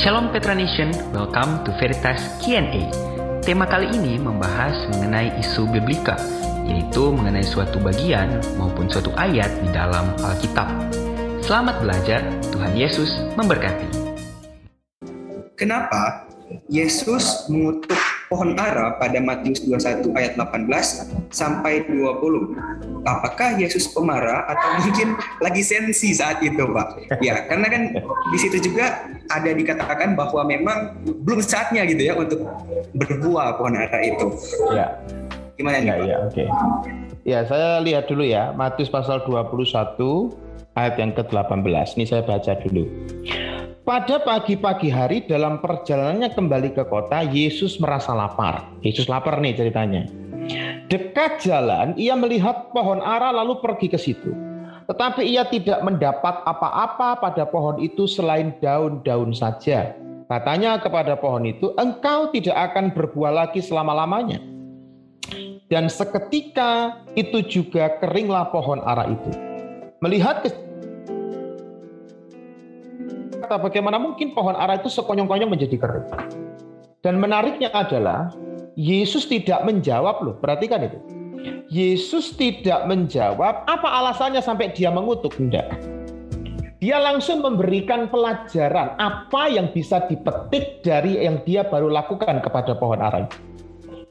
Shalom Petra Nation, welcome to Veritas Q&A. Tema kali ini membahas mengenai isu biblika, yaitu mengenai suatu bagian maupun suatu ayat di dalam Alkitab. Selamat belajar, Tuhan Yesus memberkati. Kenapa Yesus mengutuk pohon ara pada Matius 21 ayat 18 sampai 20. Apakah Yesus pemarah atau mungkin lagi sensi saat itu, Pak? Ya, karena kan di situ juga ada dikatakan bahwa memang belum saatnya gitu ya untuk berbuah pohon ara itu. Ya. Gimana nih, Ya, Pak? ya, oke. Ya, saya lihat dulu ya, Matius pasal 21 ayat yang ke-18. Ini saya baca dulu. Pada pagi-pagi hari dalam perjalanannya kembali ke kota, Yesus merasa lapar. Yesus lapar nih ceritanya. Dekat jalan, ia melihat pohon ara lalu pergi ke situ. Tetapi ia tidak mendapat apa-apa pada pohon itu selain daun-daun saja. Katanya kepada pohon itu, engkau tidak akan berbuah lagi selama-lamanya. Dan seketika itu juga keringlah pohon ara itu. Melihat ke kata bagaimana mungkin pohon ara itu sekonyong-konyong menjadi kering. Dan menariknya adalah Yesus tidak menjawab loh, perhatikan itu. Yesus tidak menjawab apa alasannya sampai dia mengutuk, enggak. Dia langsung memberikan pelajaran apa yang bisa dipetik dari yang dia baru lakukan kepada pohon ara.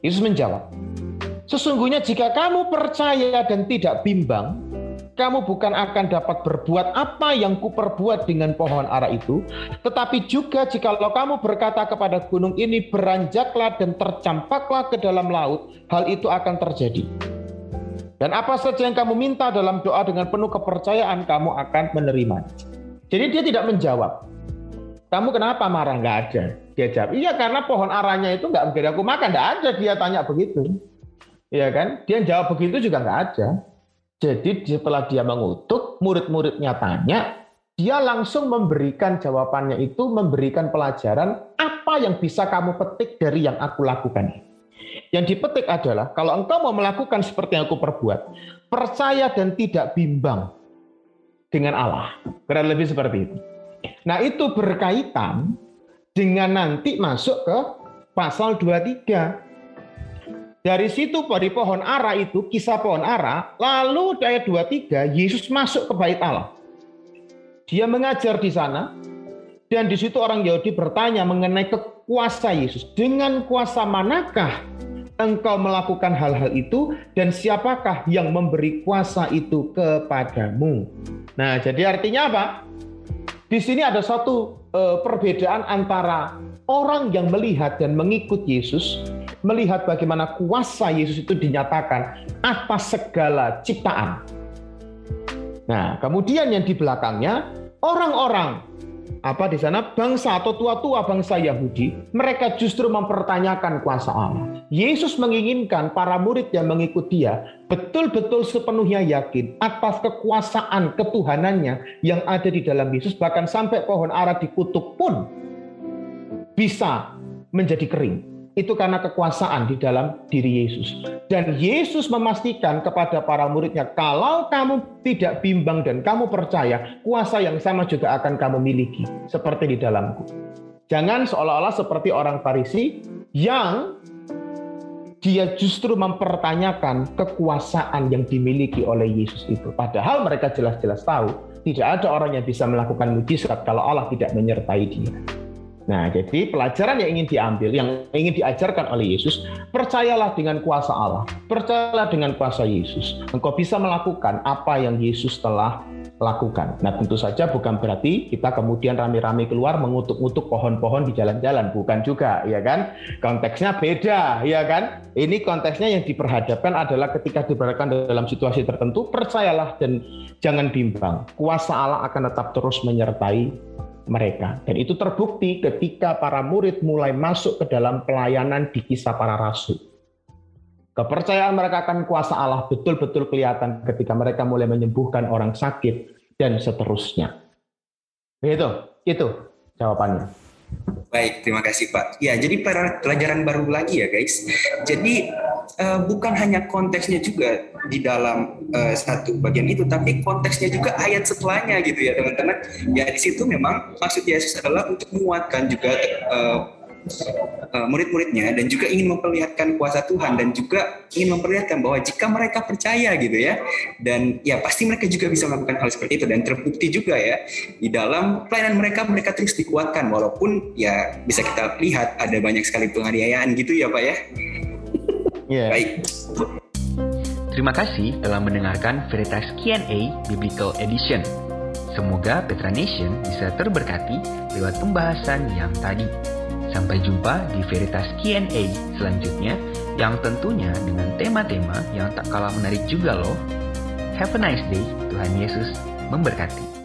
Yesus menjawab, Sesungguhnya jika kamu percaya dan tidak bimbang, kamu bukan akan dapat berbuat apa yang kuperbuat dengan pohon ara itu, tetapi juga jikalau kamu berkata kepada gunung ini beranjaklah dan tercampaklah ke dalam laut, hal itu akan terjadi. Dan apa saja yang kamu minta dalam doa dengan penuh kepercayaan, kamu akan menerima. Jadi dia tidak menjawab. Kamu kenapa marah? Nggak ada. Dia jawab, iya karena pohon aranya itu nggak menjadi aku makan. Nggak ada dia tanya begitu. Iya kan? Dia jawab begitu juga nggak ada. Jadi setelah dia mengutuk, murid-muridnya tanya, dia langsung memberikan jawabannya itu, memberikan pelajaran apa yang bisa kamu petik dari yang aku lakukan. Yang dipetik adalah, kalau engkau mau melakukan seperti yang aku perbuat, percaya dan tidak bimbang dengan Allah. Kurang lebih seperti itu. Nah itu berkaitan dengan nanti masuk ke pasal 23 dari situ dari pohon ara itu, kisah pohon ara, lalu ayat 23, Yesus masuk ke bait Allah. Dia mengajar di sana, dan di situ orang Yahudi bertanya mengenai kekuasa Yesus. Dengan kuasa manakah engkau melakukan hal-hal itu, dan siapakah yang memberi kuasa itu kepadamu? Nah, jadi artinya apa? Di sini ada satu eh, perbedaan antara orang yang melihat dan mengikut Yesus melihat bagaimana kuasa Yesus itu dinyatakan atas segala ciptaan. Nah, kemudian yang di belakangnya orang-orang apa di sana? Bangsa atau tua-tua bangsa Yahudi, mereka justru mempertanyakan kuasa Allah. Yesus menginginkan para murid yang mengikut dia betul-betul sepenuhnya yakin atas kekuasaan ketuhanannya yang ada di dalam Yesus. Bahkan sampai pohon ara dikutuk pun bisa menjadi kering itu karena kekuasaan di dalam diri Yesus. Dan Yesus memastikan kepada para muridnya, kalau kamu tidak bimbang dan kamu percaya, kuasa yang sama juga akan kamu miliki, seperti di dalamku. Jangan seolah-olah seperti orang Farisi yang dia justru mempertanyakan kekuasaan yang dimiliki oleh Yesus itu. Padahal mereka jelas-jelas tahu, tidak ada orang yang bisa melakukan mujizat kalau Allah tidak menyertai dia. Nah, jadi pelajaran yang ingin diambil, yang ingin diajarkan oleh Yesus, percayalah dengan kuasa Allah, percayalah dengan kuasa Yesus. Engkau bisa melakukan apa yang Yesus telah lakukan. Nah, tentu saja bukan berarti kita kemudian rame-rame keluar mengutuk-utuk pohon-pohon di jalan-jalan, bukan juga, ya kan? Konteksnya beda, ya kan? Ini konteksnya yang diperhadapkan adalah ketika diberlakukan dalam situasi tertentu, percayalah dan jangan bimbang. Kuasa Allah akan tetap terus menyertai mereka. Dan itu terbukti ketika para murid mulai masuk ke dalam pelayanan di kisah para rasul. Kepercayaan mereka akan kuasa Allah betul-betul kelihatan ketika mereka mulai menyembuhkan orang sakit dan seterusnya. Begitu, itu jawabannya. Baik, terima kasih Pak. Ya, jadi pelajaran baru lagi ya guys. Jadi uh, bukan hanya konteksnya juga di dalam uh, satu bagian itu, tapi konteksnya juga ayat setelahnya gitu ya teman-teman. Ya di situ memang maksud Yesus adalah untuk menguatkan juga uh, uh, murid-muridnya dan juga ingin memperlihatkan kuasa Tuhan dan juga ingin memperlihatkan bahwa jika mereka percaya gitu ya dan ya pasti mereka juga bisa melakukan hal seperti itu dan terbukti juga ya di dalam pelayanan mereka mereka terus dikuatkan walaupun ya bisa kita lihat ada banyak sekali penganiayaan gitu ya Pak ya. Yeah. Baik. Terima kasih telah mendengarkan Veritas Q&A Biblical Edition. Semoga Petra Nation bisa terberkati lewat pembahasan yang tadi. Sampai jumpa di Veritas Q&A selanjutnya yang tentunya dengan tema-tema yang tak kalah menarik juga loh. Have a nice day. Tuhan Yesus memberkati.